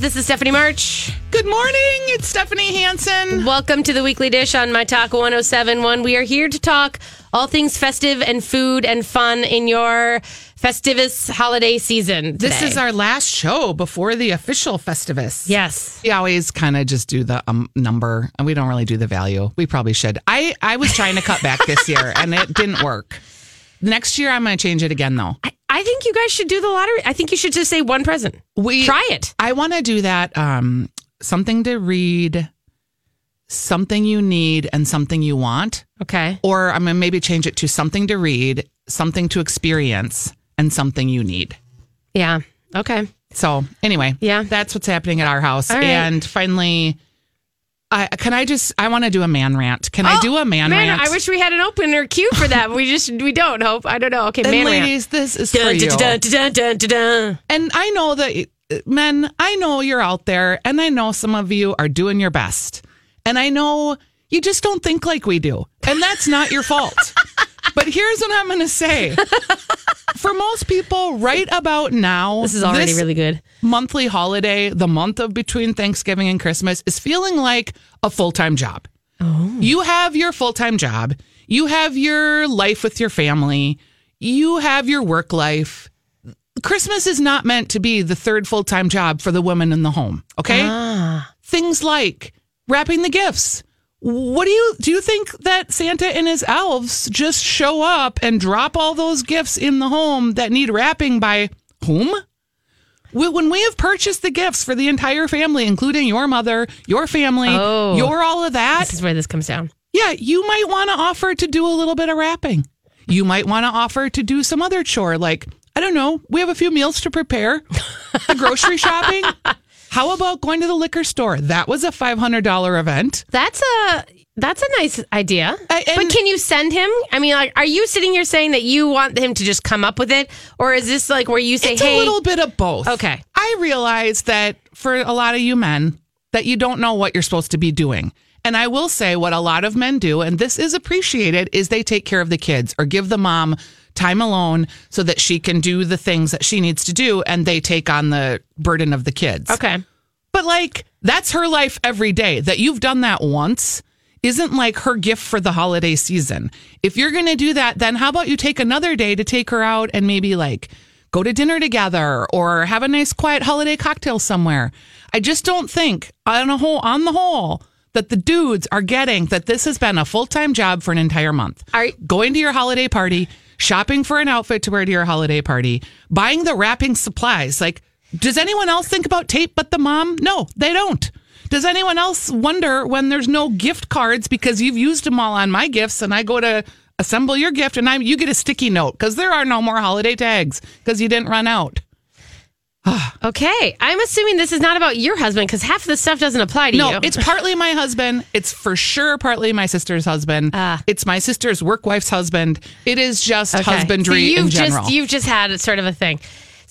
This is Stephanie March. Good morning. It's Stephanie Hansen. Welcome to the weekly dish on My Talk 1071. We are here to talk all things festive and food and fun in your Festivus holiday season. This is our last show before the official Festivus. Yes. We always kind of just do the um, number and we don't really do the value. We probably should. I, I was trying to cut back this year and it didn't work. Next year, I'm going to change it again, though. I, I think you guys should do the lottery. I think you should just say one present. We Try it. I want to do that. Um, something to read, something you need, and something you want. Okay. Or I'm going to maybe change it to something to read, something to experience, and something you need. Yeah. Okay. So anyway, Yeah. that's what's happening at our house. Right. And finally, I can I just I want to do a man rant. Can I Oh, do a man, man rant? I wish we had an opener cue for that. we just we don't. Hope I don't know. Okay, and man rant. ladies, this is for Dun, you. dun, dun, dun. And I know that uh, men, I know you're out there, and I know some of you are doing your best, and I know you just don't think like we do, and that's not your fault. But here's what I'm going to say. For most people, right about now, This is already really good. monthly holiday, the month of between Thanksgiving and Christmas, is feeling like a full time job. Oh. You have your full time job, you have your life with your family, you have your work life. Christmas is not meant to be the third full time job for the women in the home, okay? Ah. Things like wrapping the gifts. What do you do you think that Santa and his elves just show up and drop all those gifts in the home that need wrapping by whom? When we have purchased the gifts for the entire family, including your mother, your family, Oh. your all of that, This is where this comes down. yeah, you might want to offer to do a little bit of wrapping. You might want to offer to do some other chore, like, I don't know, we have a few meals to prepare, the grocery shopping. How about going to the liquor store? That was a $500 event. That's a that's a nice idea. And- but can you send him? I mean, like, are you sitting here saying that you want him to just come up with it, or is this like where you say, It's "Hey, a little bit of both. Okay. I realize that for a lot of you men, that you don't know what you're supposed to be doing. And I will say what a lot of men do, and this is appreciated, is they take care of the kids or give the mom time alone so that she can do the things that she needs to do and they take on the burden of the kids. okay, But like that's her life every day. That you've done that once isn't like her gift for the holiday season. If you're going to do that, then how about you take another day to take her out and maybe like go to dinner together or have a nice quiet holiday cocktail somewhere. I just don't think on a whole on the whole that the dudes are getting that this has been a full-time job for an entire month. Are- going to your holiday party, shopping for an outfit to wear to your holiday party, buying the wrapping supplies. Like, does anyone else think about tape but the mom? No, they don't. Does anyone else wonder when there's no gift cards because you've used them all on my gifts and I go to assemble your gift and I you get a sticky note because there are no more holiday tags because you didn't run out. okay. I'm assuming this is not about your husband because half of the stuff doesn't apply to No, you. No, it's partly my husband. It's for sure partly my sister's husband. Ah. it's my sister's work wife's husband. It is just Okay. husbandry So you've in general. just you've just had sort of a thing.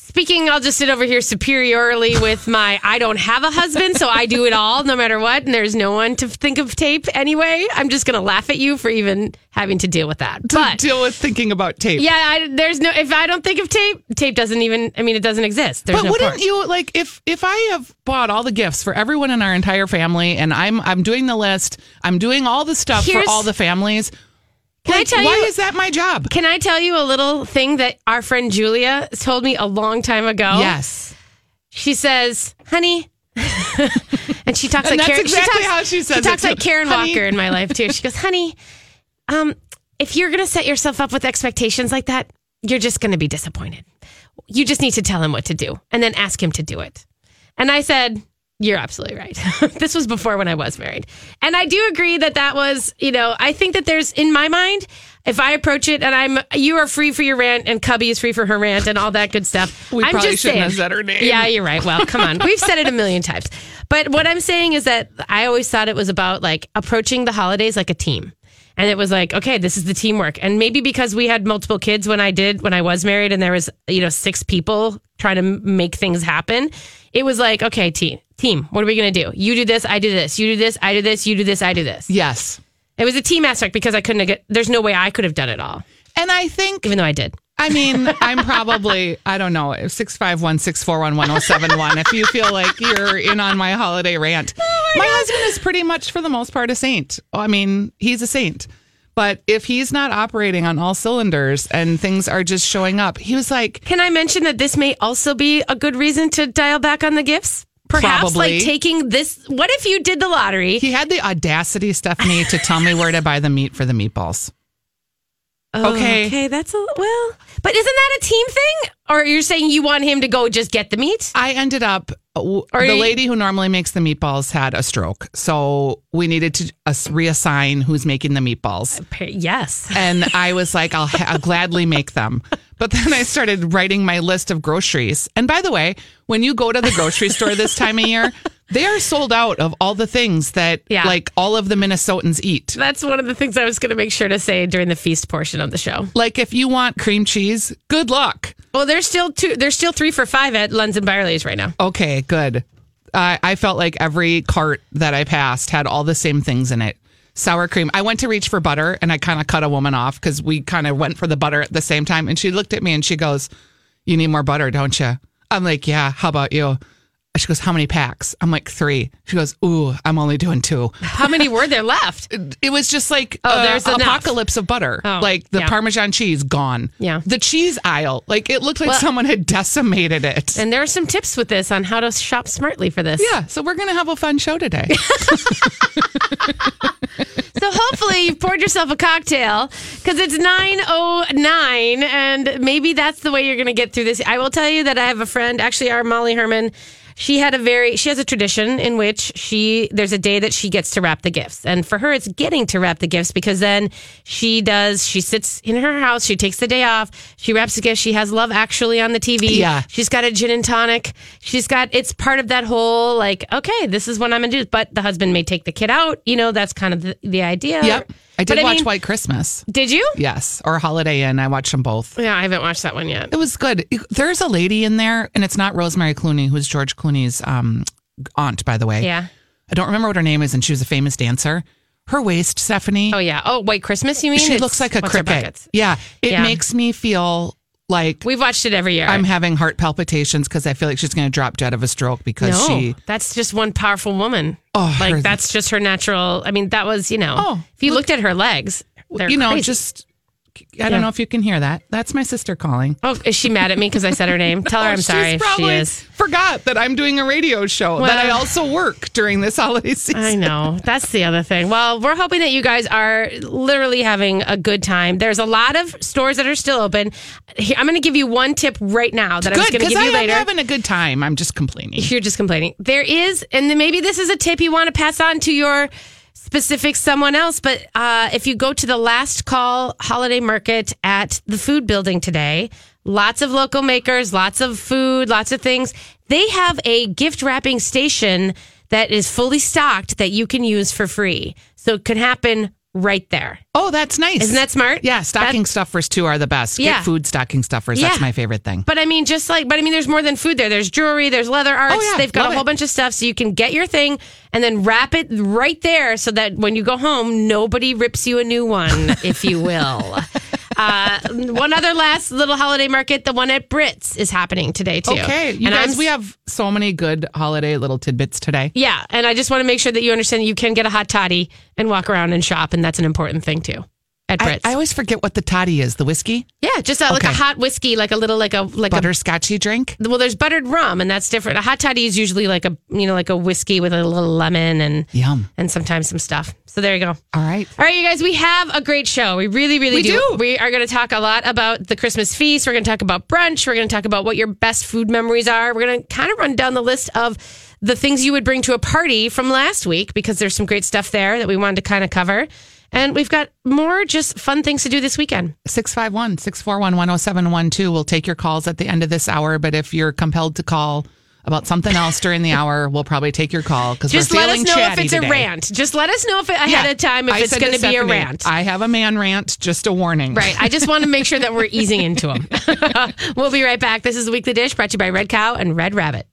Speaking, I'll just sit over here superiorly with my I don't have a husband, so I do it all no matter what, and there's no one to think of tape anyway. I'm just gonna laugh at you for even having to deal with that. to But deal with thinking about tape. yeah, I, there's no if I don't think of tape, tape doesn't even I mean it doesn't exist. There's But no wouldn't point. you like if if I have bought all the gifts for everyone in our entire family and I'm I'm doing the list, I'm doing all the stuff Here's- for all the families. Can I tell why you- is that my job? Can I tell you a little thing that our friend Julia told me a long time ago? Yes. She says, "Honey," and she talks And like that's Karen, exactly she talks, how she says She talks like Karen Honey. Walker in my life too. She goes, "Honey, um, if you're gonna set yourself up with expectations like that, you're just gonna be disappointed. You just need to tell him what to do, and then ask him to do it." And I said. You're absolutely right. this was before when I was married. And I do agree that that was, you know, I think that there's, in my mind, if I approach it and I'm, you are free for your rant and Cubby is free for her rant and all that good stuff. We I'm probably just shouldn't saying, have said her name. Yeah, you're right. Well, come on. We've said it a million times. But what I'm saying is that I always thought it was about like approaching the holidays like a team. And it was like, okay, this is the teamwork. And maybe because we had multiple kids when I did, when I was married and there was, you know, six people trying to make things happen, it was like, okay, team, team, what are we going to do? You do this, I do this. You do this, I do this. You do this, I do this. Yes. It was a team aspect because I couldn't get, there's no way I could have done it all, And I think even though I did. I mean, I'm probably, I don't know, 651 641 1071. If you feel like you're in on my holiday rant, Oh my husband is pretty much, for the most part, a saint. I mean, he's a saint. But if he's not operating on all cylinders and things are just showing up, he was like, Can I mention that this may also be a good reason to dial back on the gifts? Perhaps Probably. like taking this. What if you did the lottery? he had the audacity, Stephanie, to tell me where to buy the meat for the meatballs. Oh, okay. Okay, that's a well. But isn't that a team thing? Or you're saying you want him to go just get the meat? I ended up, w- Or the you- lady who normally makes the meatballs had a stroke. So we needed to reassign who's making the meatballs. Uh, yes. And I was like, I'll, ha- I'll gladly make them. But then I started writing my list of groceries. And by the way, when you go to the grocery store this time of year, they are sold out of all the things that Yeah. like all of the Minnesotans eat. That's one of the things I was going to make sure to say during the feast portion of the show. Like if you want cream cheese, good luck. Well, there's still two. There's still three for five at Lunds and Byerly's right now. Okay, good. I I felt like every cart that I passed had all the same things in it. Sour cream. I went to reach for butter and I kind of cut a woman off because we kind of went for the butter at the same time. And she looked at me and she goes, You need more butter, don't you? I'm like, Yeah, how about you? She goes, How many packs? I'm like, Three. She goes, Ooh, I'm only doing two. How many were there left? It was just like Oh, uh, there's enough. apocalypse of butter. Oh, like the yeah. Parmesan cheese gone. Yeah. The cheese aisle. Like it looked like Well- someone had decimated it. And there are some tips with this on how to shop smartly for this. yeah. So we're going to have a fun show today. So hopefully you've poured yourself a cocktail because it's 9.09 and maybe that's the way you're going to get through this. I will tell you that I have a friend, actually our Molly Herman, she had a very, she has a tradition in which she, there's a day that she gets to wrap the gifts. And for her, it's getting to wrap the gifts because then she does, she sits in her house, she takes the day off, she wraps the gifts, she has Love Actually on the TV. Yeah. She's got a gin and tonic. She's got, it's part of that whole like, okay, this is what I'm to do. But the husband may take the kid out. You know, that's kind of the, the idea. Yep. I did watch mean, White Christmas. Did you? Yes. Or Holiday Inn. I watched them both. Yeah, I haven't watched that one yet. It was good. There's a lady in there, and it's not Rosemary Clooney, who's George Clooney's um, aunt, by the way. Yeah. I don't remember what her name is, and she was a famous dancer. Her waist, Stephanie, Oh yeah. Oh, White Christmas. You mean? she It's- looks like a cricket. Yeah. It Yeah. makes me feel like We've watched it every year. I'm having heart palpitations because I feel like she's going to drop dead of a stroke because no, she. that's just one powerful woman. Oh, like her- that's just her natural. I mean, that was you know. Oh, if you looked at her legs, they're you know, crazy. just. I Yeah. don't know if you can hear that. That's my sister calling. Oh, is she mad at me because I said her name? Tell her I'm sorry she is. Forgot that I'm doing a radio show that I also work during this holiday season. I know. That's the other thing. Well, we're hoping that you guys are literally having a good time. There's a lot of stores that are still open. I'm going to give you one tip right now that I was Good going to give I you am later. having a good time. I'm just complaining. You're just complaining. There is, and then maybe this is a tip you want to pass on to your specific someone else. But uh, if you go to the last call holiday market at the food building today, lots of local makers, lots of food, lots of things. They have a gift wrapping station that is fully stocked that you can use for free. So it can happen right there. Oh, that's nice. Isn't that smart? Yeah, stocking stuffers too are the best. Yeah. Get food stocking stuffers. That's my favorite thing. But I mean, just like, but I mean, there's more than food there. There's jewelry, there's leather arts. Oh, yeah. They've got Love a whole it. bunch of stuff. So you can get your thing and then wrap it right there so that when you go home, nobody rips you a new one, if you will. Uh, one other last little holiday market, the one at Brits, is happening today, too. Okay, you and guys, I'm- we have so many good holiday little tidbits today. Yeah. And I just want to make sure that you understand that you can get a hot toddy and walk around and shop. And that's an important thing, too. At I, Brits. I always forget what the toddy is. The whiskey, yeah, just a, like a hot whiskey, like a little, like a, like a butterscotchy drink. well, there's buttered rum, and that's different. A hot toddy is usually like a you know like a whiskey with a little lemon and Yum. and sometimes some stuff. So there you go. All right. All right, you guys, we have a great show. We really, really We do. We are going to talk a lot about the Christmas feast. We're going to talk about brunch. We're going to talk about what your best food memories are. We're going to kind of run down the list of the things you would bring to a party from last week because there's some great stuff there that we wanted to kind of cover. And we've got more just fun things to do this weekend. 651 641 107112. We'll take your calls at the end of this hour, but if you're compelled to call about something else during the hour, we'll probably take your call because we're Just let us know if it's today. a rant. Just let us know if ahead Yeah. of time if I it's going to be a rant. I have a man rant, just a warning. Right. I just want to make sure that we're easing into them. we'll be right back. This is the Weekly Dish brought to you by Red Cow and Red Rabbit.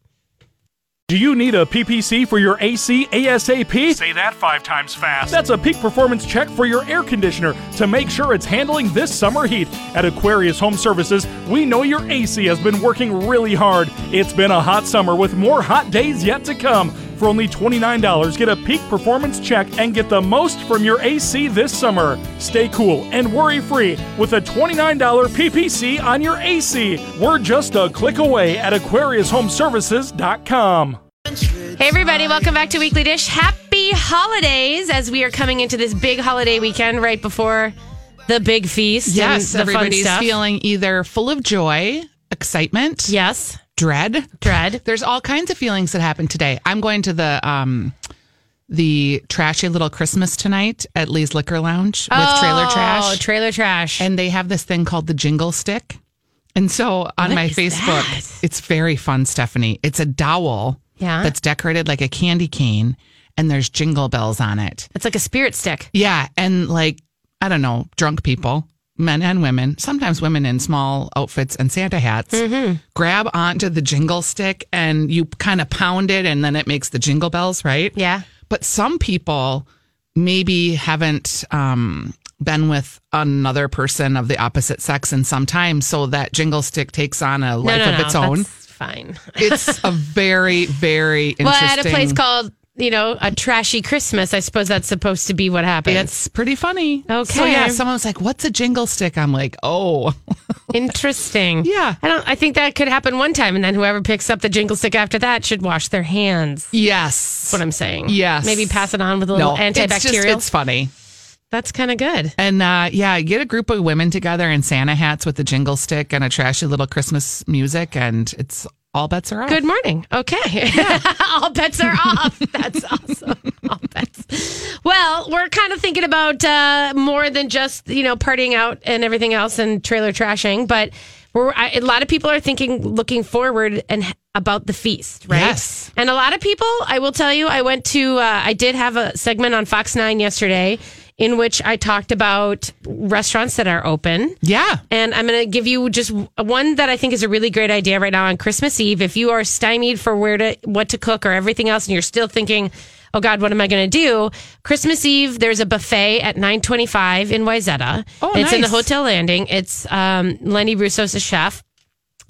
Do you need a PPC for your AC ASAP? Say that five times fast. That's a peak performance check for your air conditioner to make sure it's handling this summer heat. At Aquarius Home Services, we know your AC has been working really hard. It's been a hot summer with more hot days yet to come. For only $29, get a peak performance check and get the most from your AC this summer. Stay cool and worry free with a $29 PPC on your AC. We're just a click away at AquariusHomeservices.com. Hey, everybody, welcome back to Weekly Dish. Happy holidays as we are coming into this big holiday weekend right before the big feast. Yes, and the fun everybody's feeling either full of joy, excitement, Yes, dread. dread. There's all kinds of feelings that happen today. I'm going to the um the trashy little Christmas tonight at Lee's Liquor Lounge with Trailer Trash. Oh, trailer trash. and they have this thing called the jingle stick. And so on my Facebook, that? it's very fun, Stephanie. It's a dowel Yeah. that's decorated like a candy cane and there's jingle bells on it. it's like a spirit stick. Yeah. And like, I don't know, drunk people, men and women, sometimes women in small outfits and Santa hats, Mm-hmm. grab onto the jingle stick and you kind of pound it and then it makes the jingle bells, right? Yeah. But some people maybe haven't um, been with another person of the opposite sex in some time, so that jingle stick takes on a life no, no, of no. its own. That's fine. It's a very, very interesting. well, at a place called, you know, a trashy Christmas, I suppose that's supposed to be what happens. It's pretty funny. Okay. So yeah, someone was like, "What's a jingle stick?" I'm like, "Oh, Interesting. Yeah. I don't I think that could happen one time and then whoever picks up the jingle stick after that should wash their hands. yes." That's what I'm saying. Yes. Maybe pass it on with a little no, it's just antibacterial. it's funny. That's kind of good. And uh, yeah, get a group of women together in Santa hats with a jingle stick and a trashy little Christmas music, and it's all bets are off. Good morning. Okay. All bets are off. That's awesome. All bets. Well, we're kind of thinking about uh, more than just, you know, partying out and everything else and trailer trashing, but we're, I, a lot of people are thinking, looking forward and about the feast, right? Yes. And a lot of people, I will tell you, I went to, uh, I did have a segment on Fox 9 yesterday in which I talked about restaurants that are open. Yeah. And I'm going to give you just one that I think is a really great idea right now on Christmas Eve. If you are stymied for where to what to cook or everything else, and you're still thinking, "Oh God, what am I going to do?" Christmas Eve, there's a buffet at 9:25 in Wayzata. Oh, it's in the. Hotel Landing. It's um, Lenny Russo's the chef.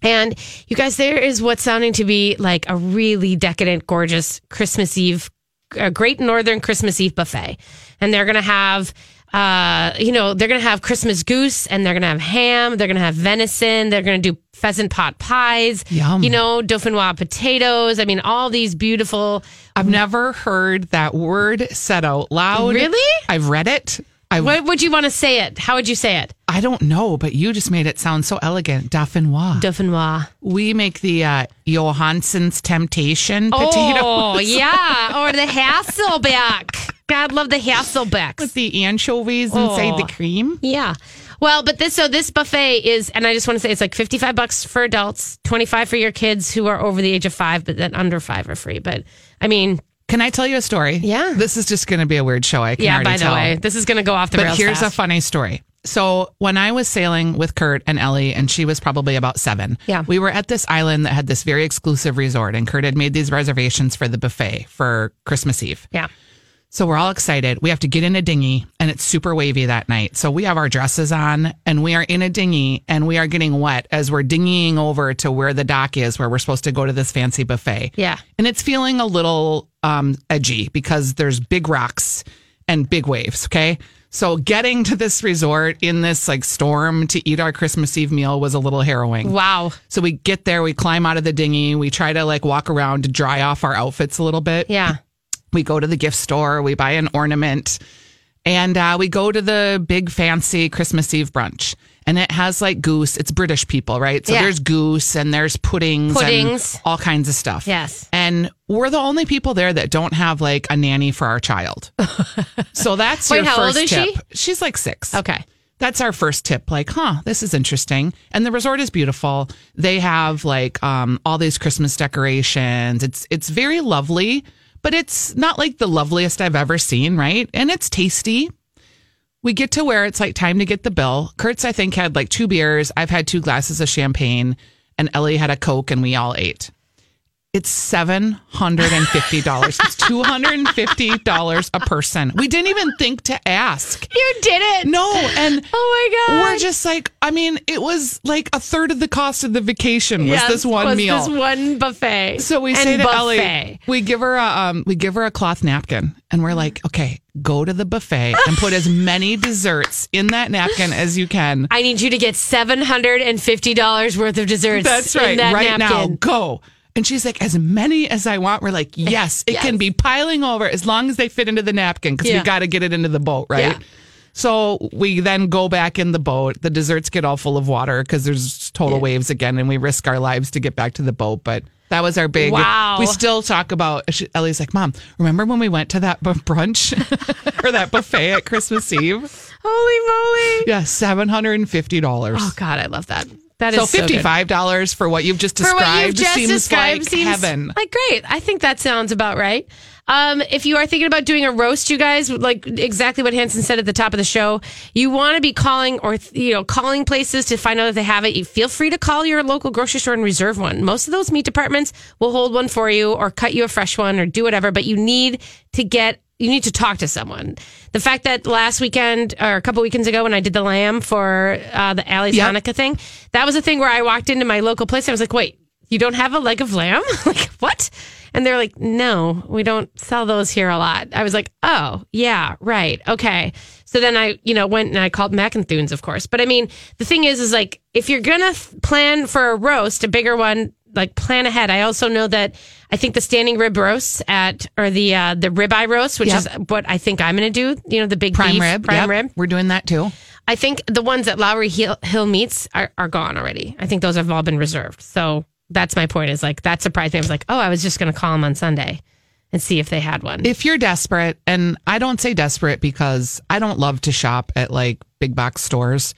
And you guys, there is what's sounding to be like a really decadent, gorgeous Christmas Eve, a great Northern Christmas Eve buffet. And they're going to have, uh, you know, they're going to have Christmas goose and they're going to have ham. They're going to have venison. They're going to do pheasant pot pies. Yum. You know, dauphinois potatoes. I mean, all these beautiful. I've never heard that word said out loud. Really? I've read it. I What would you want to say it? How would you say it? I don't know, but you just made it sound so elegant. Dauphinois. Dauphinoise. we make the uh, Johansson's Temptation potato Oh, yeah. Or the Hasselback. God love the Hasselbecks. with the anchovies inside the cream. Yeah. Well, but this so this buffet is, and I just want to say it's like fifty five bucks for adults, twenty five for your kids who are over the age of five, but then under five are free. But I mean, Can I tell you a story? Yeah. This is just going to be a weird show. I can yeah. already By the tell. way, this is going to go off the But rails. here's a funny story. So when I was sailing with Kurt and Ellie, and she was probably about seven, Yeah. we were at this island that had this very exclusive resort, and Kurt had made these reservations for the buffet for Christmas Eve. yeah. So we're all excited. We have to get in a dinghy, and it's super wavy that night. So we have our dresses on, and we are in a dinghy, and we are getting wet as we're dinghying over to where the dock is, where we're supposed to go to this fancy buffet. Yeah. And it's feeling a little um, edgy because there's big rocks and big waves. Okay. So getting to this resort in this like storm to eat our Christmas Eve meal was a little harrowing. Wow. So we get there, we climb out of the dinghy, we try to like walk around to dry off our outfits a little bit. Yeah. We go to the gift store, we buy an ornament, and uh, we go to the big fancy Christmas Eve brunch. And it has like goose. It's British people, right? So Yeah. there's goose and there's puddings, Puddings. and all kinds of stuff. Yes. And we're the only people there that don't have like a nanny for our child. so that's Wait, your how old first is she? tip. She's like six. Okay. That's our first tip. Like, huh, this is interesting. And the resort is beautiful. They have like um, all these Christmas decorations. It's it's very lovely, but it's not like the loveliest I've ever seen, right? And it's tasty. We get to where it's like time to get the bill. Kurtz, I think, had like two beers. I've had two glasses of champagne, and Ellie had a Coke, and we all ate. It's seven hundred and fifty dollars. it's two hundred and fifty dollars a person. We didn't even think to ask. You did it. No, and Oh my god. we're just like, I mean, it was like a third of the cost of the vacation was Yes, this one was meal. This one buffet. So we say to buffet. Ellie, we give her a um, we give her a cloth napkin, and we're like, okay, go to the buffet and put as many desserts in that napkin as you can. I need you to get seven hundred and fifty dollars worth of desserts. That's in right, that right now, go. And she's like, as many as I want. We're like, yes, it can be piling over as long as they fit into the napkin because Yeah. we got to get it into the boat, right? Yeah. So we then go back in the boat. The desserts get all full of water because there's total waves again, and we risk our lives to get back to the boat. But that was our big. Wow. We still talk about. she- Ellie's like, Mom, remember when we went to that brunch or that buffet at Christmas Eve? Holy moly! Yeah, seven hundred and fifty dollars. Oh God, I love that. That is so so fifty-five dollars for what you've just For described what you've just seems described like seems heaven. like great. I think that sounds about right. Um, if you are thinking about doing a roast, you guys, like exactly what Hansen said at the top of the show, you want to be calling or you know calling places to find out if they have it. You feel free to call your local grocery store and reserve one. Most of those meat departments will hold one for you or cut you a fresh one or do whatever. But you need to get you need to talk to someone. The fact that last weekend or a couple weekends ago when I did the lamb for uh, the Alley's Yep. Hanukkah thing, that was a thing where I walked into my local place. And I was like, wait, you don't have a leg of lamb? like, what? And they're like, no, we don't sell those here a lot. I was like, oh, yeah, right. Okay. So then I, you know, went and I called Mackenthun's, of course. But I mean, the thing is, is like, if you're going to plan for a roast, a bigger one, like plan ahead. I also know that I think the standing rib roast at, or the, uh, the ribeye roast, which Yep. is what I think I'm going to do, you know, the big Prime beef, rib. prime yep, rib. We're doing that too. I think the ones at Lowry Hill, Hill Meats are, are gone already. I think those have all been reserved. So that's my point. Is like that surprised me. I was like, oh, I was just going to call them on Sunday and see if they had one. If you're desperate, and I don't say desperate because I don't love to shop at like big box stores,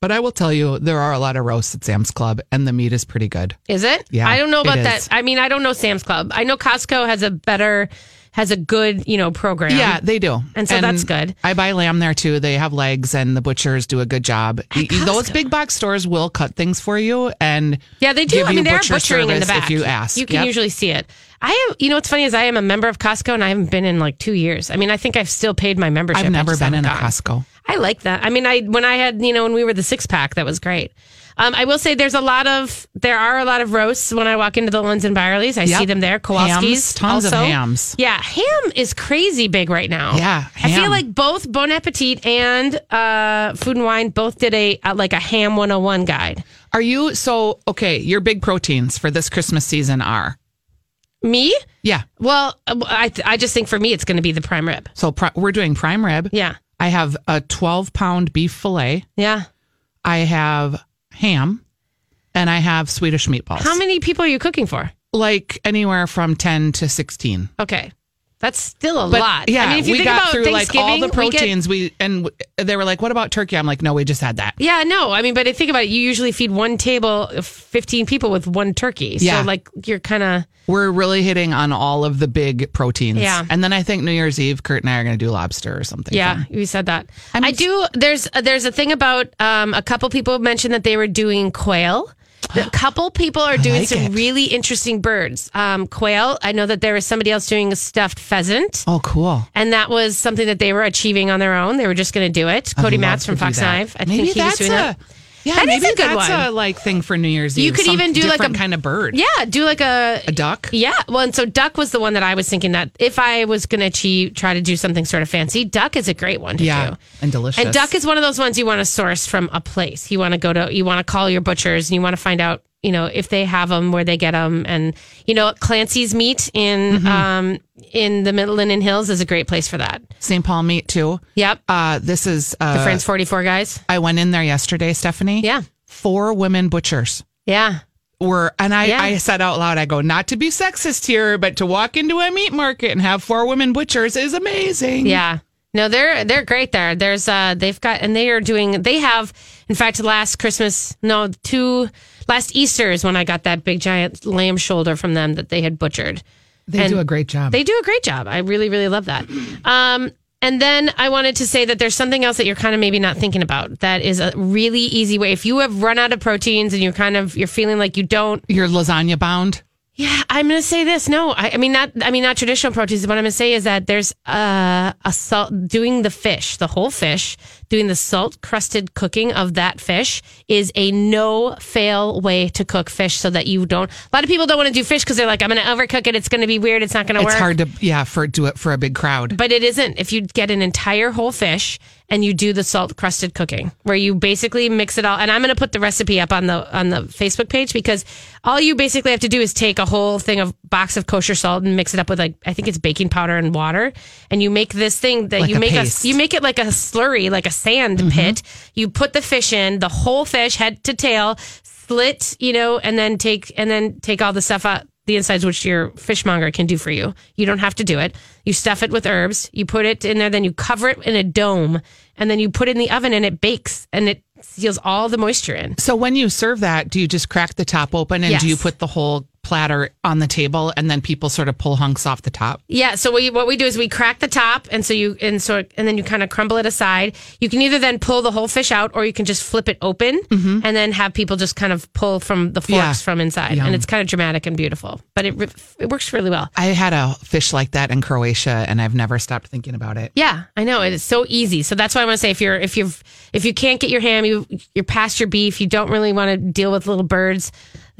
but I will tell you there are a lot of roasts at Sam's Club, and the meat is pretty good. Is it? Yeah, I don't know about that. I mean, I don't know Sam's Club. I know Costco has a better, has a good, you know, program. Yeah, they do. And so that's good. I buy lamb there too. They have legs, and the butchers do a good job. Y- Those big box stores will cut things for you, and Yeah, they do. I mean, they're butcher butchering in the back. if you ask. You can Yep. usually see it. I am, you know, what's funny is I am a member of Costco and I haven't been in like two years. I mean, I think I've still paid my membership. I've never been in haven't a. Costco. I like that. I mean, I when I had you know when we were the six pack, that was great. Um, I will say there's a lot of there are a lot of roasts when I walk into the Lunds and Byerly's. I Yep. see them there. Kowalski's, Hams, tons of hams. Yeah, ham is crazy big right now. Yeah, I feel like both Bon Appetit and uh, Food and Wine both did a, uh like a ham 101 guide. Are you so okay? Your big proteins for this Christmas season are Me? yeah. Well, uh, I I just think for me it's going to be the prime rib. So pri- we're doing prime rib. Yeah, I have a 12 pound beef fillet. yeah. I have ham, and I have Swedish meatballs. How many people are you cooking for? Like anywhere from 10 to 16. Okay, that's still a But lot. yeah, I mean, if you we think got about through like all the we get- proteins. We, and w- they were like, "What about turkey?" I'm like, "No, we just had that." Yeah, no. I mean, but think about it. You usually feed one table of 15 people with one turkey. Yeah. So, like, you're kind of. We're really hitting on all of the big proteins. Yeah. And then I think New Year's Eve, Kurt and I are going to do lobster or something. Yeah, fun. you said that. I'm I do. There's there's a thing about um, a couple people mentioned that they were doing quail. A couple people are doing like some it. really interesting birds. Um, quail. I know that there was somebody else doing a stuffed pheasant. Oh, cool. And that was something that they were achieving on their own. They were just going to do it. Cody Matz from Fox. Knife. I maybe think he was that's doing a, that. Yeah, That is maybe a good that's one. a like thing for New Year's Eve. You could some even do like a- different kind of bird. Yeah, do like a A duck. Yeah, well, and so duck was the one that I was thinking that if I was going to achieve, try to do something sort of fancy, duck is a great one to Yeah, do. and delicious. And duck is one of those ones you want to source from a place. You want to go to, you want to call your butchers and you want to find out, you know, if they have them, where they get them. And, you know, Clancy's Meat in, Mm-hmm. um, in the Linden Hills is a great place for that. St. Paul meat too. Yep. Uh, this is uh, The Friends 44 guys. I went in there yesterday, Stephanie. Yeah. Four women butchers Yeah. were, and I, Yeah. I said out loud, I go, not to be sexist here, but to walk into a meat market and have four women butchers is amazing. Yeah. No, they're they're great there. There's uh they've got and they are doing they have in fact last Christmas no two last Easter is when I got that big giant lamb shoulder from them that they had butchered. They And do a great job. They do a great job. I really really love that. Um and then I wanted to say that there's something else that you're kind of maybe not thinking about that is a really easy way. If you have run out of proteins and you're kind of you're feeling like you don't You're lasagna bound. Yeah, I'm going to say this. No, I, I mean not. I mean not traditional proteins. What I'm going to say is that there's uh, a salt doing the fish, the whole fish, doing the salt crusted cooking of that fish is a no fail way to cook fish, so that you don't. A lot of people don't want to do fish because they're like, I'm going to overcook it. It's going to be weird. It's not going to work. It's hard to yeah for do it for a big crowd. But it isn't. If you get an entire whole fish and you do the salt crusted cooking, where you basically mix it all, and I'm going to put the recipe up on the on the Facebook page because all you basically have to do is take a whole thing of box of kosher salt and mix it up with like I think it's baking powder and water, and you make this thing that Like you make a you make it like a slurry, like a sand mm-hmm. pit. You put the fish in, the whole fish, head to tail, slit, you know, and then take and then take all the stuff out the insides, which your fishmonger can do for you. You don't have to do it. You stuff it with herbs. You put it in there, then you cover it in a dome, and then you put it in the oven, and it bakes, and it seals all the moisture in. So when you serve that, do you just crack the top open and do you put the whole platter on the table and then people sort of pull hunks off the top? Yeah. So we, what we do is we crack the top, and so you and so and then you kind of crumble it aside. You can either then pull the whole fish out, or you can just flip it open, and then have people just kind of pull from the forks Mm-hmm. Yeah. from inside, Yum. and it's kind of dramatic and beautiful. But it it works really well. I had a fish like that in Croatia and I've never stopped thinking about it. Yeah, I know it's so easy. So that's why I want to say if you're if you've if you can't get your ham, you you're past your beef, you don't really want to deal with little birds.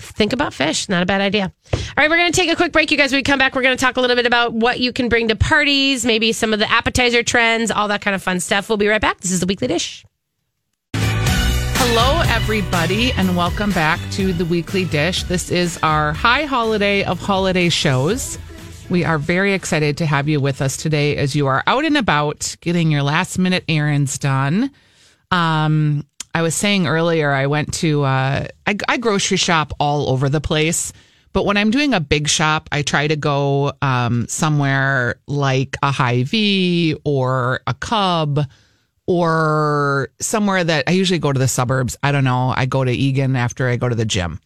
Think about fish. Not a bad idea. All right, we're going to take a quick break, you guys. When we come back, we're going to talk a little bit about what you can bring to parties, maybe some of the appetizer trends, all that kind of fun stuff. We'll be right back. This is the weekly dish. Hello, everybody, and welcome back to the weekly dish. This is our high holiday of holiday shows. We are very excited to have you with us today as you are out and about getting your last minute errands done. Um, I was saying earlier, I went to, uh, I, I grocery shop all over the place. But when I'm doing a big shop, I try to go um, somewhere like a Hy-Vee or a Cub or somewhere that I usually go to the suburbs. I don't know. I go to Eagan after I go to the gym.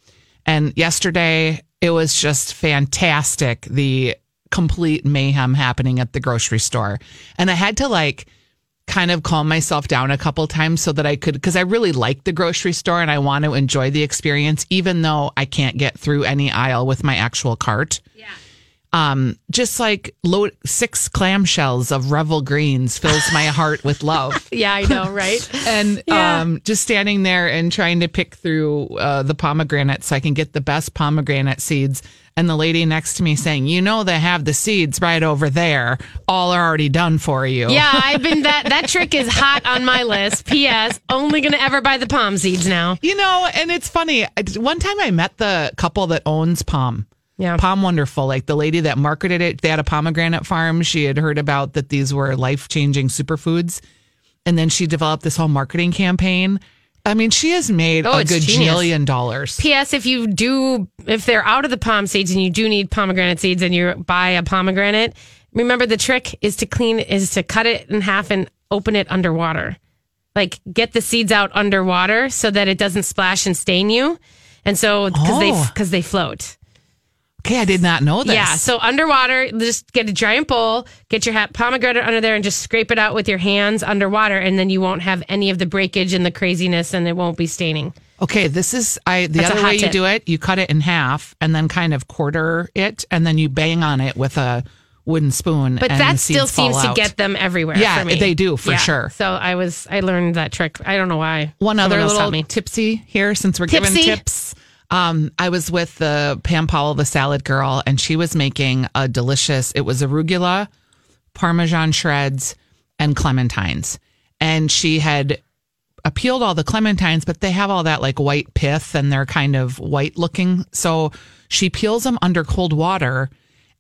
And yesterday it was just fantastic. The complete mayhem happening at the grocery store. And I had to like kind of calm myself down a couple times so that I could, because I really like the grocery store and I want to enjoy the experience, even though I can't get through any aisle with my actual cart. Yeah. Um, just like load six clamshells of Revol greens fills my heart with love Yeah, I know, right? and Yeah. um, just standing there and trying to pick through uh, the pomegranates so I can get the best pomegranate seeds. And the lady next to me saying, "You know they have the seeds right over there. All are already done for you." yeah, I've been that that trick is hot on my list. P.S. Only going to ever buy the POM seeds now. You know, and it's funny. One time I met the couple that owns POM. Yeah. POM Wonderful, like the lady that marketed it. They had a pomegranate farm. She had heard about that these were life changing superfoods. And then she developed this whole marketing campaign. I mean, she has made Oh, a genius. gajillion dollars. P.S. If you do, if they're out of the POM seeds and you do need pomegranate seeds and you buy a pomegranate, remember the trick is to clean, is to cut it in half and open it underwater. Like get the seeds out underwater so that it doesn't splash and stain you. And so, because they, Oh. because they float. Okay, I did not know this. Yeah. So underwater, just get a giant bowl, get your pomegranate under there, and just scrape it out with your hands underwater, and then you won't have any of the breakage and the craziness, and it won't be staining. Okay, this is I the That's other way you do it, you cut it in half and then kind of quarter it and then you bang on it with a wooden spoon But that still seems to get them everywhere. Yeah, they do, for Yeah. sure. So I was, I learned that trick. I don't know why. One Someone other little tipsy here since we're giving tips. Um, I was with the Pam Powell, the salad girl, and she was making a delicious, it was arugula, Parmesan shreds, and clementines. And she had peeled all the clementines, but they have all that like white pith and they're kind of white looking. So she peels them under cold water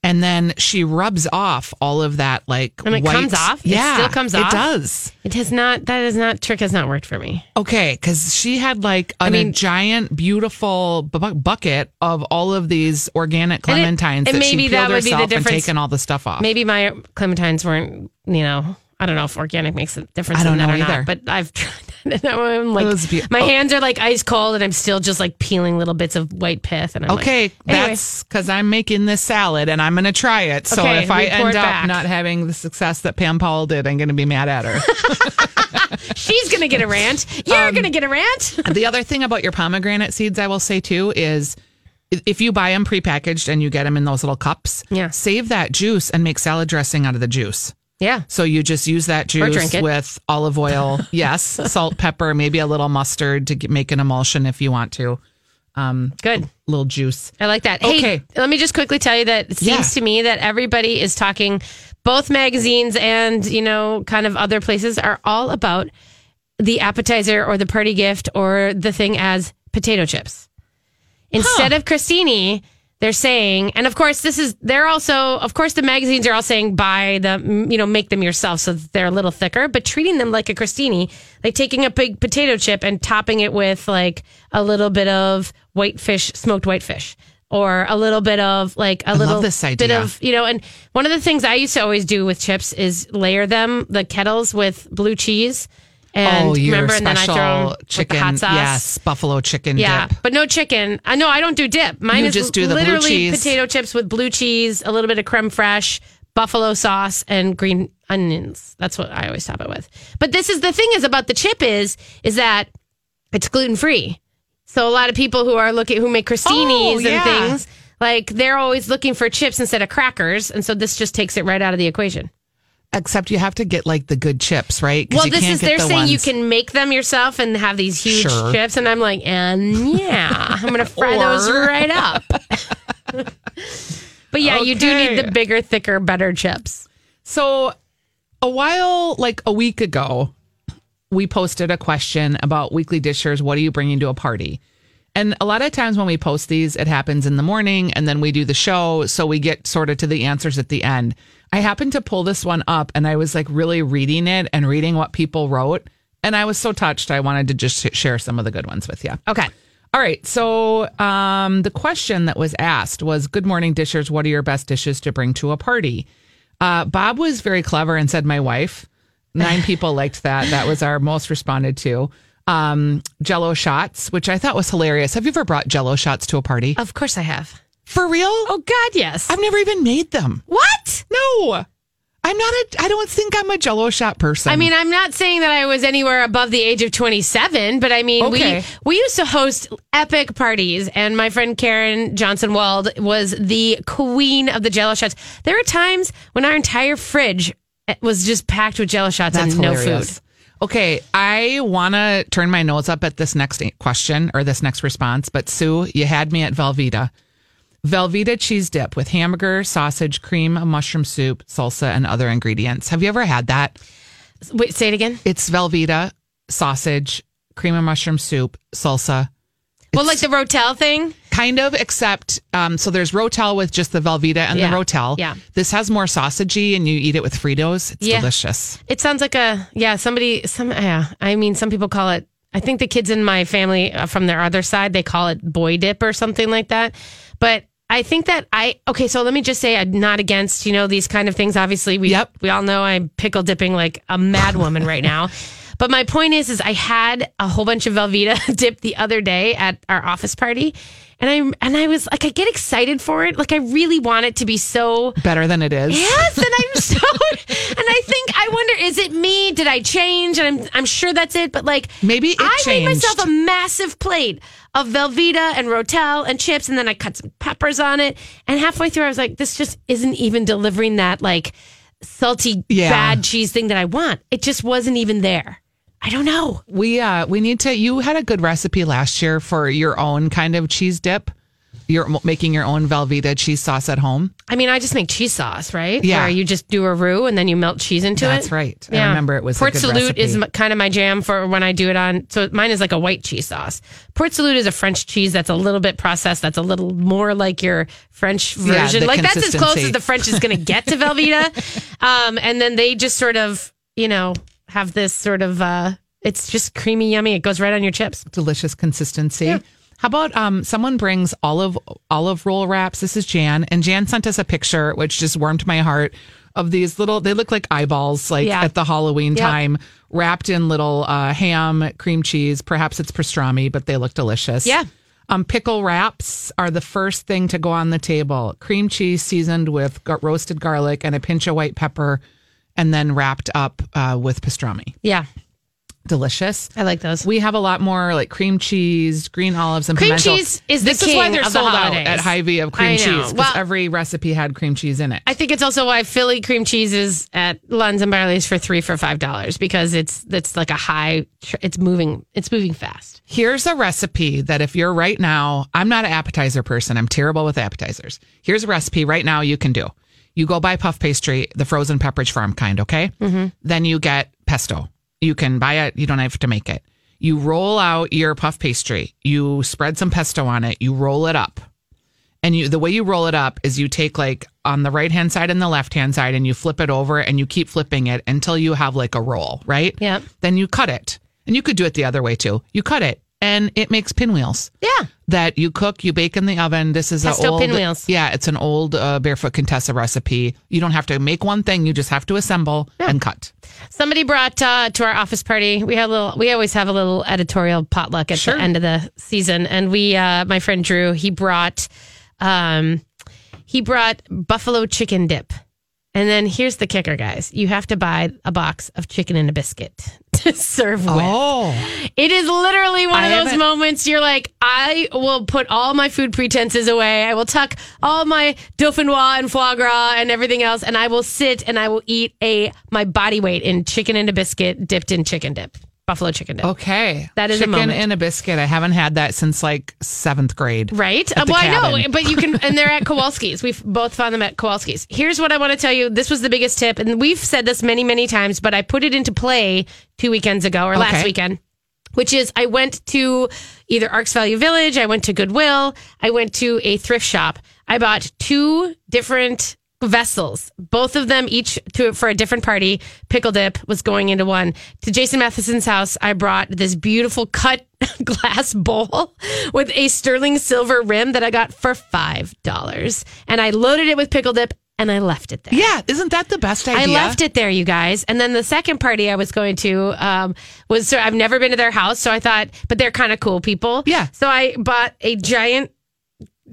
and then she rubs off all of that like And it white. comes off? It Yeah, still comes It does. It has not. That is not trick. Has not worked for me. Okay, because she had like an, mean- a giant, beautiful bu- bucket of all of these organic And it- clementines and that maybe she that peeled would be the herself and difference. taken all the stuff off. Maybe my clementines weren't. You know, I don't know if organic makes a difference. I don't in that know or not, but I've tried. it. And I'm like, be- my oh. hands are like ice cold, and I'm still just like peeling little bits of white pith. And I'm Okay, like, anyway. that's because I'm making this salad and I'm going to try it. So Okay, if I end up back. not having the success that Pam Powell did, I'm going to be mad at her. she's gonna get a rant. You're Um, gonna get a rant. the other thing about your pomegranate seeds, I will say too, is if you buy them prepackaged and you get them in those little cups, Yeah. save that juice and make salad dressing out of the juice. Yeah. So you just use that juice with olive oil, yes, salt, pepper, maybe a little mustard to make an emulsion if you want to. Um, Good. little juice. I like that. Hey, Okay. let me just quickly tell you that it seems Yeah. to me that everybody is talking, both magazines and, you know, kind of other places are all about the appetizer or the party gift or the thing as potato chips. Instead of crostini, they're saying, and of course, this is, they're also, of course, the magazines are all saying buy the, you know, make them yourself so that they're a little thicker, but treating them like a crostini, like taking a big potato chip and topping it with like a little bit of whitefish, smoked whitefish. Or a little bit of like a little this bit of you know, and one of the things I used to always do with chips is layer them the kettles with blue cheese, and oh, your remember, and then I throw 'em with the chicken, hot sauce. yes, buffalo chicken Yeah, dip. but no chicken. I know I don't do dip. Mine You is just do the blue literally cheese. potato chips with blue cheese, a little bit of creme fraiche, buffalo sauce, and green onions. That's what I always top it with. But this is the thing is about the chip is is that it's gluten free. So a lot of people who are looking who make crostinis Oh, yeah. and things like they're always looking for chips instead of crackers, and so this just takes it right out of the equation. Except you have to get like the good chips, right? Well, you this is they're the saying you can make them yourself and have these huge Sure. chips, and I'm like, and yeah, I'm gonna fry those right up. but yeah, you do need the bigger, thicker, better chips. So, a while, like a week ago, we posted a question about weekly dishers. What are you bringing to a party? And a lot of times when we post these, it happens in the morning and then we do the show. So we get sort of to the answers at the end. I happened to pull this one up and I was like really reading it and reading what people wrote. And I was so touched. I wanted to just share some of the good ones with you. Okay. All right. So um, the question that was asked was Good morning, dishers. What are your best dishes to bring to a party? Uh, Bob was very clever and said, My wife. Nine people liked that. That was our most responded to. Um, Jello shots, which I thought was hilarious. Have you ever brought Jello shots to a party? Of course I have. For real? Oh God, yes. I've never even made them. what? No, I'm not a, I don't think I'm a Jello shot person. I mean, I'm not saying that I was anywhere above the age of 27, but I mean, Okay. we we used to host epic parties, and my friend Karen Johnson Wald was the queen of the Jello shots. There were times when our entire fridge eh, was just packed with Jello shots That's and no hilarious. food. Okay, I want to turn my nose up at this next question or this next response, but Sue, you had me at Velveeta. Velveeta cheese dip with hamburger, sausage, cream, mushroom soup, salsa, and other ingredients. Have you ever had that? Wait, say it again. It's Velveeta, sausage, cream and mushroom soup, salsa. well, like the Rotel thing. Kind of, except um, so there's Rotel with just the Velveeta and Yeah, the Rotel. yeah. This has more sausagey, and you eat it with Fritos. It's Yeah. delicious. It sounds like a yeah. Somebody, some yeah. I mean, some people call it. I think the kids in my family uh, from their other side they call it boy dip or something like that. But I think that I okay. So let me just say I'm not against you know these kind of things. Obviously, we Yep. we all know I'm pickle dipping like a mad woman right now. But my point is, is I had a whole bunch of Velveeta dip the other day at our office party, and I and I was like, I get excited for it. Like I really want it to be so Better than it is. Yes, and I'm so, and I think I wonder, is it me? Did I change? And I'm, I'm sure that's it. But like, Maybe I made myself a massive plate of Velveeta and Rotel and chips, and then I cut some peppers on it. And halfway through, I was like, this just isn't even delivering that like salty Yeah. bad cheese thing that I want. It just wasn't even there. I don't know. We uh we need to you had a good recipe last year for your own kind of cheese dip. You're making your own Velveeta cheese sauce at home. I mean, I just make cheese sauce, right? Yeah. Where you just do a roux and then you melt cheese into it. That's right. Yeah. I remember it was a Port Salut is m- kind of my jam for when I do it on. So mine is like a white cheese sauce. Port Salut is a French cheese that's a little bit processed. That's a little more like your French version. the like that's as close as the French is going to get to Velveeta. um, and then they just sort of, you know, have this sort of. uh It's just creamy, yummy. It goes right on your chips. Delicious consistency. How about um someone brings olive olive roll wraps? This is Jan, and Jan sent us a picture which just warmed my heart of these little. They look like eyeballs, like Yeah. at the Halloween Yep. time, wrapped in little uh, ham, cream cheese. Perhaps it's pastrami, but they look delicious. Yeah. Um, pickle wraps are the first thing to go on the table. Cream cheese seasoned with roasted garlic and a pinch of white pepper, and then wrapped up uh, with pastrami. Yeah. delicious. I like those. We have a lot more like cream cheese, green olives, and Cream pimento. cheese is the this is why they're of the sold out at Hy-Vee of cream cheese because Well- every recipe had cream cheese in it. I think it's also why Philly cream cheese is at Lunds and Byerly's for three for five dollars because it's it's like a high. It's moving. It's moving fast. Here's a recipe that if you're right now, I'm not an appetizer person. I'm terrible with appetizers. Here's a recipe right now you can do. You go buy puff pastry, the frozen Pepperidge Farm kind, okay? Mm-hmm. Then you get pesto. You can buy it. You don't have to make it. You roll out your puff pastry. You spread some pesto on it. You roll it up. And you the way you roll it up is you take like on the right hand side and the left hand side and you flip it over and you keep flipping it until you have like a roll, right? Yep. Then you cut it. And you could do it the other way too. You cut it and it makes pinwheels Yeah. that you cook, you bake in the oven. This is Pesto a old, pinwheels. Yeah, it's an old uh, barefoot Contessa recipe. You don't have to make one thing; you just have to assemble and cut. Somebody brought uh, to our office party. We had a little. We always have a little editorial potluck at Sure. the end of the season, and we, uh, my friend Drew, he brought, um, he brought buffalo chicken dip. And then here's the kicker, guys. You have to buy a box of Chicken in a Biskit to serve with. Oh, It is literally one I of those haven't- moments you're like, I will put all my food pretenses away. I will tuck all my dauphinois and foie gras and everything else, and I will sit and I will eat a my body weight in Chicken in a Biskit dipped in chicken dip, buffalo chicken dip. okay. That is a chicken moment. and a biscuit. I haven't had that since like seventh grade. Right? Uh, the well, I know, but you can, and they're at Kowalski's. We've both found them at Kowalski's. Here's what I want to tell you. This was the biggest tip, and we've said this many, many times, but I put it into play two weekends ago or last weekend. Which is, I went to either Arc's Value Village, I went to Goodwill, I went to a thrift shop. I bought two different vessels, both of them each to for a different party. Pickle dip was going into one. To Jason Matheson's house, I brought this beautiful cut glass bowl with a sterling silver rim that I got for five dollars, and I loaded it with pickle dip and I left it there. Yeah, isn't that the best idea? I left it there, you guys. And then the second party I was going to um, was so I've never been to their house, so I thought, but they're kind of cool people. Yeah. So I bought a giant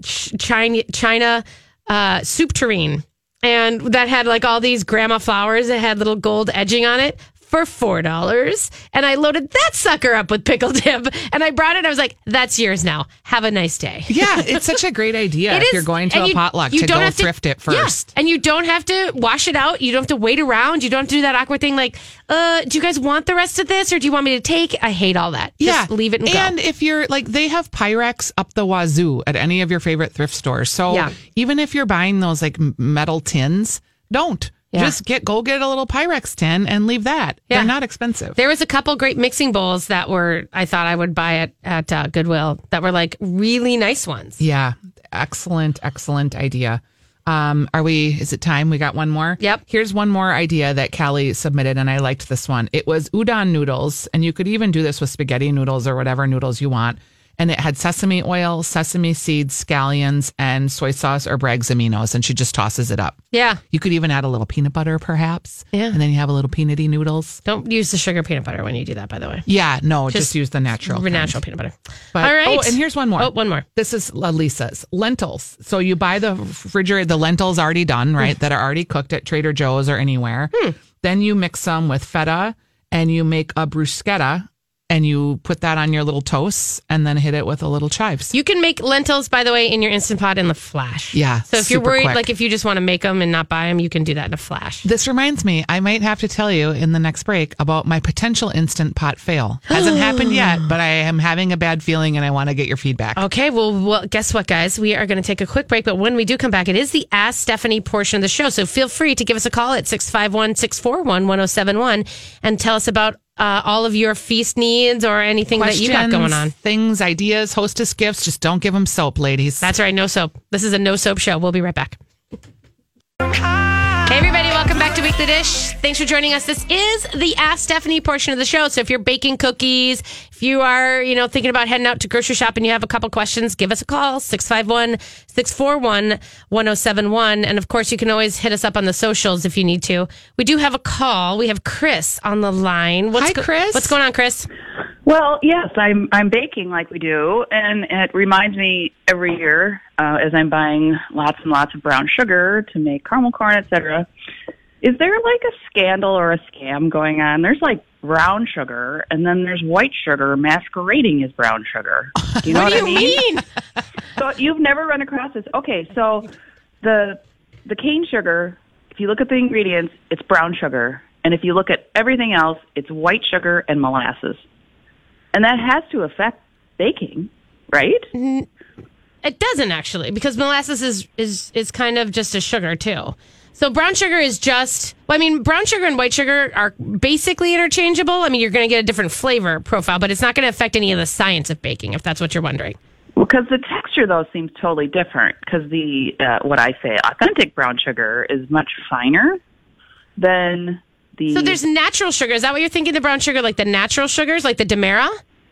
ch- China China uh, soup tureen, and that had like all these grandma flowers. It had little gold edging on it. For four dollars, and I loaded that sucker up with pickle dip, and I brought it. I was like, "That's yours now. Have a nice day." Yeah, it's such a great idea if is- you're going to a you- potluck you to don't go have to- thrift it yeah, first. and you don't have to wash it out. You don't have to wait around. You don't have to do that awkward thing like, uh, do you guys want the rest of this or do you want me to take? I hate all that. Just yeah, leave it and, and if you're like, they have Pyrex up the wazoo at any of your favorite thrift stores. So Yeah. even if you're buying those like metal tins, don't Yeah. just get go get a little Pyrex tin and leave that. Yeah. They're not expensive. There was a couple great mixing bowls that were, I thought I would buy it at uh, Goodwill that were like really nice ones. yeah, excellent, excellent idea. Um, are we? Is it time? We got one more. Yep. Here's one more idea that Callie submitted, and I liked this one. It was udon noodles, and you could even do this with spaghetti noodles or whatever noodles you want. And it had sesame oil, sesame seeds, scallions, and soy sauce or Bragg's aminos, and she just tosses it up. Yeah. You could even add a little peanut butter, perhaps. Yeah. And then you have a little peanutty noodles. Don't use the sugar peanut butter when you do that, by the way. Yeah, no, just, Just use the natural. kind. Natural peanut butter. But, all right. Oh, and here's one more. Oh, one more. This is Lisa's lentils. So you buy the refrigerator, the lentils already done, right? that are already cooked at Trader Joe's or anywhere. Hmm. Then you mix them with feta and you make a bruschetta and you put that on your little toasts and then hit it with a little chives. You can make lentils, by the way, in your Instant Pot in the flash. Yeah, So if you're worried, quick. like if you just want to make them and not buy them, you can do that in a flash. This reminds me, I might have to tell you in the next break about my potential instant pot fail. Hasn't happened yet, but I am having a bad feeling and I want to get your feedback. Okay, well, well, guess what, guys? We are going to take a quick break, but when we do come back, it is the Ask Stephanie portion of the show. So feel free to give us a call at 651 641 1071 and tell us about uh, all of your feast needs or anything that you got going on. Things, ideas, hostess gifts. Just don't give them soap, ladies. That's right, no soap. This is a no soap show. We'll be right back. Everybody, welcome back to Weekly Dish. Thanks for joining us. This is the Ask Stephanie portion of the show. So if you're baking cookies, if you are, you know, thinking about heading out to grocery shop and you have a couple questions, give us a call, 651 641 1071. And of course, you can always hit us up on the socials if you need to. We do have a call. We have Chris on the line. What's Hi, Chris. What's going on, Chris? Well, yes, I'm I'm baking like we do, and it reminds me every year uh, as I'm buying lots and lots of brown sugar to make caramel corn, etc. Is there like a scandal or a scam going on? There's like brown sugar, and then there's white sugar masquerading as brown sugar. Do you know what what, do you I mean? mean? So you've never run across this? Okay, so the the cane sugar. If you look at the ingredients, it's brown sugar, and if you look at everything else, it's white sugar and molasses, and that has to affect baking, right? It doesn't actually, because molasses is is is kind of just a sugar too. So brown sugar is just. Well, I mean, brown sugar and white sugar are basically interchangeable. I mean, you're going to get a different flavor profile, but it's not going to affect any of the science of baking, if that's what you're wondering. Because the texture though seems totally different. Because the uh, what I say authentic brown sugar is much finer than the. So there's natural sugar. Is that what you're thinking? The brown sugar, like the natural sugars, like the Demerara?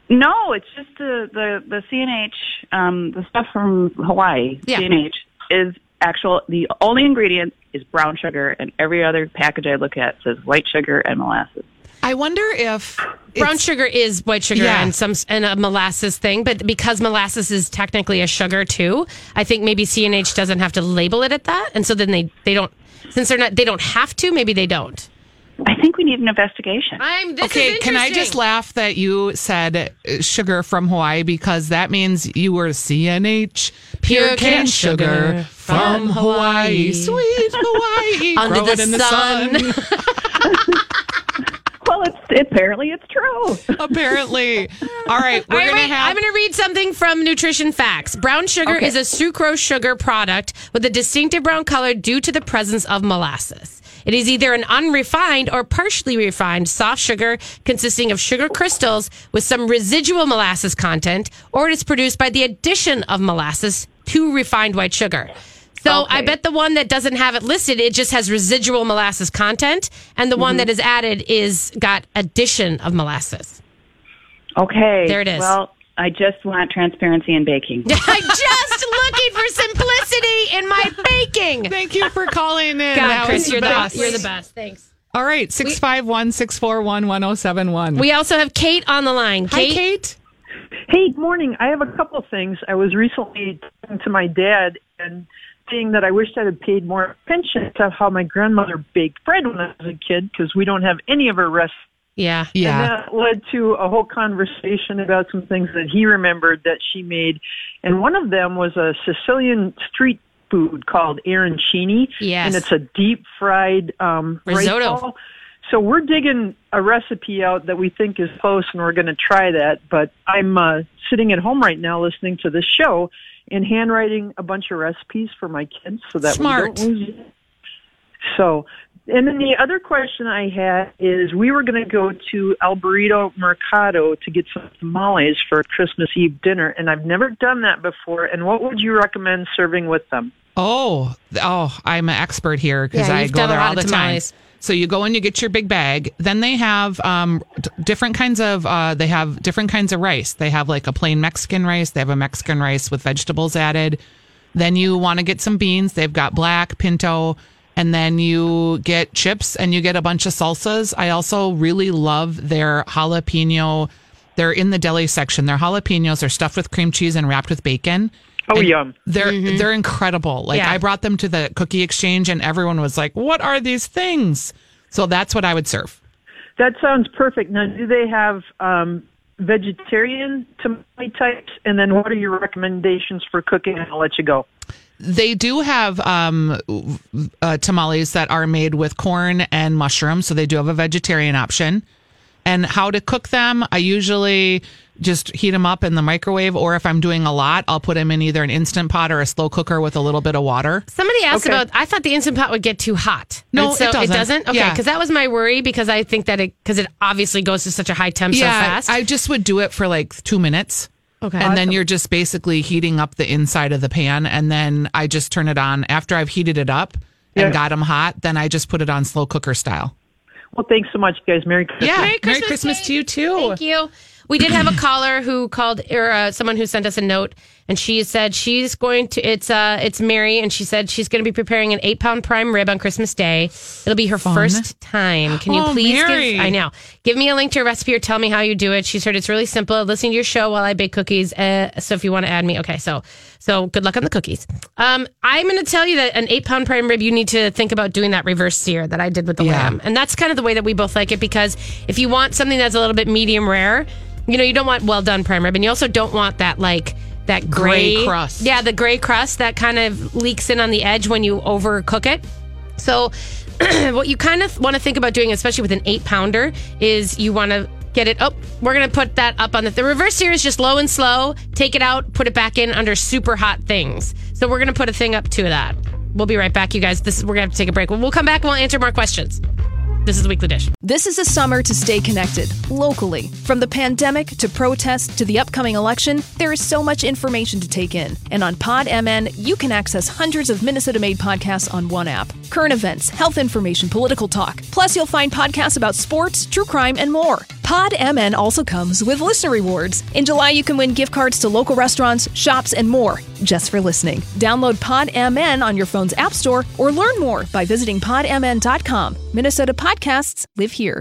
no, it's just the the the C&H, um, the stuff from Hawaii. Yeah. C&H is actual. The only ingredient is brown sugar, and every other package I look at says white sugar and molasses. I wonder if Brown sugar is white sugar Yeah. and some and a molasses thing, but because molasses is technically a sugar too, I think maybe C&H doesn't have to label it at that, and so then they they don't since they're not they don't have to, maybe they don't. I think we need an investigation. I'm this Okay, is can I just laugh that you said uh, sugar from Hawaii because that means you were C&H pure cane sugar from Hawaii, sweet Hawaii, Under grow the it in the sun. sun. well, it's apparently it's true. Apparently, all right, we're All right, gonna wait, have. I'm going to read something from Nutrition Facts. Brown sugar Okay. is a sucrose sugar product with a distinctive brown color due to the presence of molasses. It is either an unrefined or partially refined soft sugar consisting of sugar crystals with some residual molasses content, or it is produced by the addition of molasses to refined white sugar. So I bet the one that doesn't have it listed, it just has residual molasses content, and the one mm-hmm. that is added is got addition of molasses. Okay, There it is. Well, I just want transparency in baking. I'm just looking for simplicity in my baking. Thank you for calling in. God, That Chris, was you're the best. you're the best. Thanks. All right, 651 641 1071. We also have Kate on the line. Hi, Kate. Hey, good morning. I have a couple of things. I was recently talking to my dad and saying that I wished I had paid more attention to how my grandmother baked bread when I was a kid because we don't have any of her recipes. Yeah. Yeah. And that led to a whole conversation about some things that he remembered that she made. And one of them was a Sicilian street food called arancini. Yes. And it's a deep fried um, rice Risotto. ball. So we're digging a recipe out that we think is close, and we're going to try that. But I'm uh, sitting at home right now listening to this show and handwriting a bunch of recipes for my kids so that Smart. we don't lose it. So, and then the other question I had is we were going to go to El Burrito Mercado to get some tamales for Christmas Eve dinner, and I've never done that before. And what would you recommend serving with them? Oh, oh, I'm an expert here because Yeah, I go there all of the time. So you go and you get your big bag. Then they have um, d- different kinds of. Uh, they have different kinds of rice. They have like a plain Mexican rice. They have a Mexican rice with vegetables added. Then you want to get some beans. They've got black pinto, and then you get chips and you get a bunch of salsas. I also really love their jalapeno. They're in the deli section. Their jalapenos are stuffed with cream cheese and wrapped with bacon. Oh, And yum. They're they're incredible. Like Yeah. I brought them to the cookie exchange and everyone was like, "What are these things?" So that's what I would serve. That sounds perfect. Now, do they have um, vegetarian tamale types? And then what are your recommendations for cooking? And I'll let you go. They do have um, uh, tamales that are made with corn and mushrooms, so they do have a vegetarian option. And how to cook them? I usually just heat them up in the microwave, or if I'm doing a lot, I'll put them in either an instant pot or a slow cooker with a little bit of water. Somebody asked Okay. about. I thought the instant pot would get too hot. No, so it doesn't. It doesn't. Okay, Yeah. because that was my worry. Because I think that it because it obviously goes to such a high temp so fast. I just would do it for like two minutes. Okay. And then you're just basically heating up the inside of the pan. And then I just turn it on after I've heated it up and Yeah. got them hot. Then I just put it on slow cooker style. Well, thanks so much, guys. Merry Christmas. Yeah. Merry Christmas, Christmas to you too. Thank you. We did have a caller who called, or uh, someone who sent us a note, and she said she's going to. It's uh, it's Mary, and she said she's going to be preparing an eight pound prime rib on Christmas Day. It'll be her first time. Can you Oh, please Mary. give? I know. Give me a link to a recipe or tell me how you do it. She said it's really simple. Listen to your show while I bake cookies. Uh, so if you want to add me, okay. So so good luck on the cookies. Um, I'm going to tell you that an eight pound prime rib, you need to think about doing that reverse sear that I did with the Yeah. lamb, and that's kind of the way that we both like it because if you want something that's a little bit medium rare, you know, you don't want well done prime rib, and you also don't want that like that Gray gray, crust. Yeah, the gray crust that kind of leaks in on the edge when you overcook it. So, what you kind of want to think about doing, especially with an eight pounder, is you want to get it. Oh, we're going to put that up on the. The reverse sear is just low and slow. Take it out, put it back in under super hot things. So, we're going to put a thing up to that. We'll be right back, you guys. This is we're going to have to take a break. We'll come back and we'll answer more questions. This is the Weekly Dish. This is a summer to stay connected locally. From the pandemic to protests to the upcoming election, there is so much information to take in. And on PodMN, you can access hundreds of Minnesota made podcasts on one app. Current events, health information, political talk. Plus, you'll find podcasts about sports, true crime, and more. PodMN also comes with listener rewards. In July, you can win gift cards to local restaurants, shops, and more just for listening. Download PodMN on your phone's App Store or learn more by visiting podmn.com. Minnesota podcasts live here.